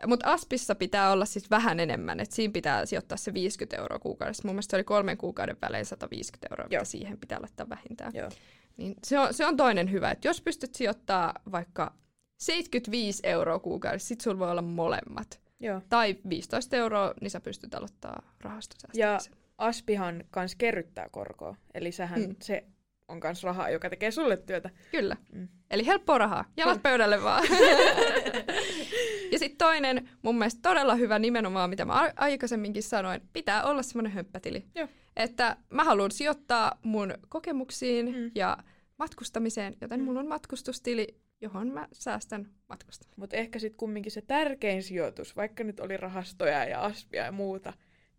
S4: Mutta Aspissa pitää olla siis vähän enemmän, että siinä pitää sijoittaa se 50 euroa kuukaudessa. Mun mielestä se oli kolmen kuukauden välein 150 euroa, Joo. mitä siihen pitää laittaa vähintään. Joo. Niin se, on, se on toinen hyvä, että jos pystyt sijoittaa vaikka 75 euroa kuukaudessa, sit sulla voi olla molemmat. Joo. Tai 15 euroa, niin sä pystyt aloittaa rahastosäästämisen.
S2: Ja Aspihan kans kerryttää korkoa, eli sähän mm. se on kans rahaa, joka tekee sulle työtä.
S4: Kyllä. Mm. Eli helppoa rahaa. Jalat pöydälle vaan. ja sitten toinen, mun mielestä todella hyvä nimenomaan, mitä mä aikaisemminkin sanoin, pitää olla semmoinen hömppätili. Joo. Että mä haluan sijoittaa mun kokemuksiin mm. ja matkustamiseen, joten mm. mulla on matkustustili, johon mä säästän matkusta.
S2: Mutta ehkä sitten kumminkin se tärkein sijoitus, vaikka nyt oli rahastoja ja aspia ja muuta,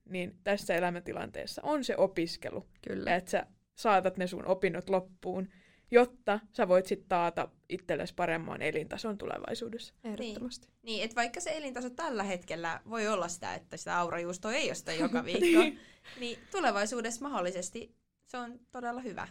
S2: niin tässä elämäntilanteessa on se opiskelu. Kyllä. Että sä saatat ne sun opinnot loppuun, jotta sä voit sitten taata itsellesi paremman elintason tulevaisuudessa.
S1: Ehdottomasti. Niin, niin että vaikka se elintaso tällä hetkellä voi olla sitä, että sitä aurajuustoa ei ole sitä joka viikko, niin. niin tulevaisuudessa mahdollisesti se on todella hyvä.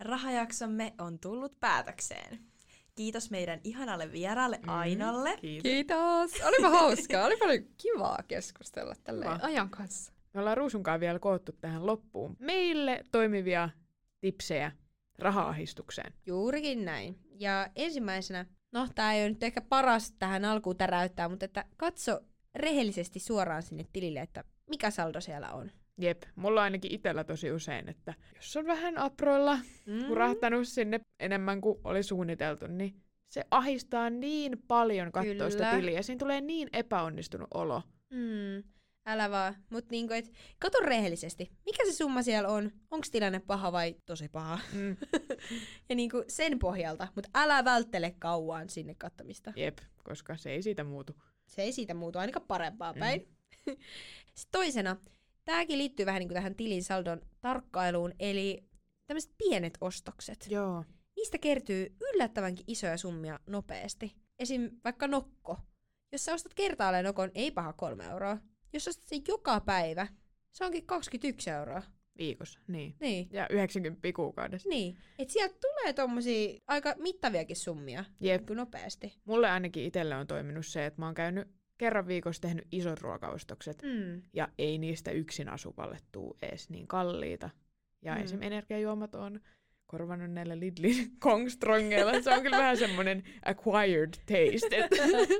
S1: Rahajaksomme on tullut päätökseen. Kiitos meidän ihanalle vieraalle mm, Ainalle.
S4: Kiitos. kiitos. Olipa hauskaa. Oli paljon kivaa keskustella tälle ajan kanssa.
S2: Me ollaan Ruusunkaan vielä koottu tähän loppuun meille toimivia tipsejä rahaahistukseen.
S3: Juurikin näin. Ja ensimmäisenä, no tämä ei ole nyt ehkä paras tähän alkuun täräyttää, mutta että katso rehellisesti suoraan sinne tilille, että mikä saldo siellä on.
S2: Jep, mulla ainakin itsellä tosi usein, että jos on vähän aproilla mm. kurahtanut sinne enemmän kuin oli suunniteltu, niin se ahistaa niin paljon katsoa sitä tiliä. Siinä tulee niin epäonnistunut olo.
S3: Mm. Älä vaan. Mut niinku, et, kato rehellisesti. Mikä se summa siellä on? Onko tilanne paha vai tosi paha? Mm. ja niinku sen pohjalta. Mutta älä välttele kauan sinne kattamista.
S2: Jep, koska se ei siitä muutu.
S3: Se ei siitä muutu, ainakaan parempaa mm. päin. Sitten toisena, Tämäkin liittyy vähän niin kuin tähän tilin saldon tarkkailuun, eli tämmöiset pienet ostokset.
S2: Joo.
S3: Niistä kertyy yllättävänkin isoja summia nopeasti. Esim. vaikka nokko. Jos sä ostat kertaalleen nokon, ei paha kolme euroa. Jos ostat sen joka päivä, se onkin 21 euroa.
S2: Viikossa, niin.
S3: niin.
S2: Ja 90 kuukaudessa.
S3: Niin. Et sieltä tulee tommosia aika mittaviakin summia Jep. Niin nopeasti.
S2: Mulle ainakin itselle on toiminut se, että mä oon käynyt kerran viikossa tehnyt isot ruokaostokset, mm. ja ei niistä yksin asuvalle tuu edes niin kalliita. Ja mm. esim. energiajuomat on korvannut näillä Lidlin kongstrongeilla. Se on kyllä vähän semmoinen acquired taste.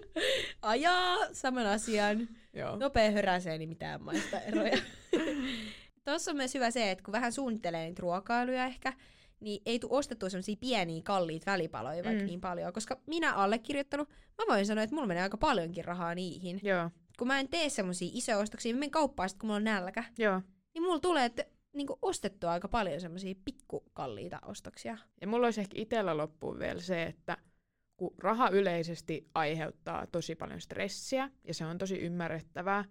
S3: Ajaa saman asian. Joo. Nopea höräsee, niin mitään maista eroja. Tuossa on myös hyvä se, että kun vähän suunnittelee niitä ruokailuja ehkä, niin ei tule ostettua semmoisia pieniä, kalliit välipaloja mm. vaikka niin paljon, koska minä allekirjoittanut, mä voin sanoa, että mulla menee aika paljonkin rahaa niihin.
S2: Joo.
S3: Kun mä en tee semmoisia isoja ostoksia, mä menen kauppaan sit, kun mulla on nälkä.
S2: Joo.
S3: Niin mulla tulee että, niin ostettua aika paljon semmoisia pikkukalliita ostoksia.
S2: Ja mulla olisi ehkä itsellä loppuun vielä se, että kun raha yleisesti aiheuttaa tosi paljon stressiä, ja se on tosi ymmärrettävää,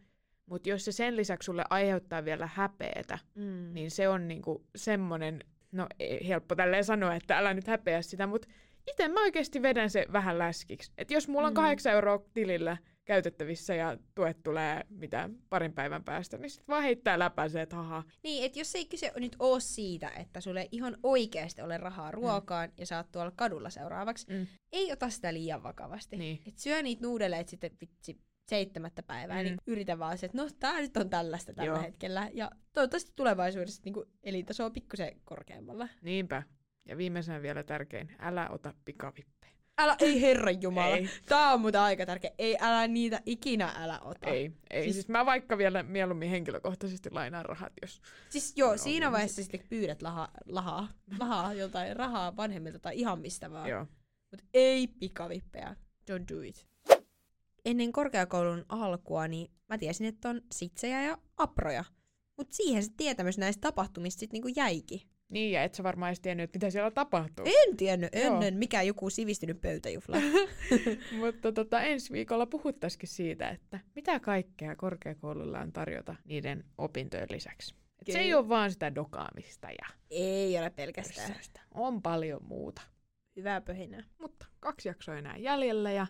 S2: mutta jos se sen lisäksi sulle aiheuttaa vielä häpeetä, mm. niin se on niinku semmoinen no ei helppo tälleen sanoa, että älä nyt häpeä sitä, mutta itse mä oikeasti vedän se vähän läskiksi. Että jos mulla on mm. kahdeksan euroa tilillä käytettävissä ja tuet tulee mitä parin päivän päästä, niin sitten vaan heittää läpänsä, että haha.
S3: Niin, että jos ei kyse nyt ole siitä, että sulle ihan oikeasti ole rahaa ruokaan mm. ja saat tuolla kadulla seuraavaksi,
S2: Mm.
S3: ei ota sitä liian vakavasti.
S2: Niin.
S3: Et syö niitä nuudeleita sitten vitsi seitsemättä päivää,
S2: Mm.
S3: niin yritä vaan se, että no tää nyt on tällaista tällä
S2: Joo.
S3: hetkellä. Ja toivottavasti tulevaisuudessa niin elintaso on pikkusen korkeammalla.
S2: Niinpä. Ja viimeisenä vielä tärkein, älä ota pikavippejä.
S3: Älä, ei herran jumala. Tää on muuten aika tärkeä. Ei, älä niitä ikinä älä ota.
S2: Ei, ei.
S3: Siis-
S2: Siis, mä vaikka vielä mieluummin henkilökohtaisesti lainaan rahat, jos...
S3: Siis joo, siinä
S2: niin
S3: vaiheessa sitten pyydät lahaa, lahaa, lahaa joltain rahaa vanhemmilta tai ihan mistä vaan.
S2: Joo.
S3: Mutta ei pikavippejä. Don't do it. Ennen korkeakoulun alkua, niin mä tiesin, että on sitsejä ja aproja. Mutta siihen se tietämys näistä tapahtumista sitten niinku jäikin.
S2: Niin, ja et sä varmaan edes tiennyt, että mitä siellä tapahtuu.
S3: En tiennyt
S2: Joo.
S3: ennen, mikä joku sivistynyt pöytäjuhla.
S2: Mutta tota, ensi viikolla puhuttaisikin siitä, että mitä kaikkea korkeakoululla on tarjota niiden opintojen lisäksi. Et se ei ole vaan sitä dokaamista ja
S3: ei ole pelkästään.
S2: pössäystä. On paljon muuta.
S3: Hyvää pöhinää.
S2: Mutta kaksi jaksoa enää jäljellä ja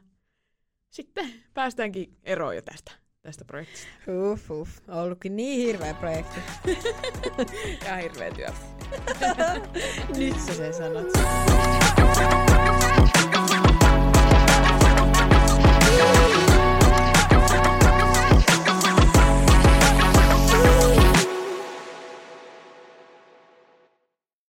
S2: sitten päästäänkin eroon jo tästä, tästä projektista.
S3: Uff, uff. On ollutkin niin hirveä projekti.
S2: Ja hirveä työ.
S3: Nyt sä sen sanot.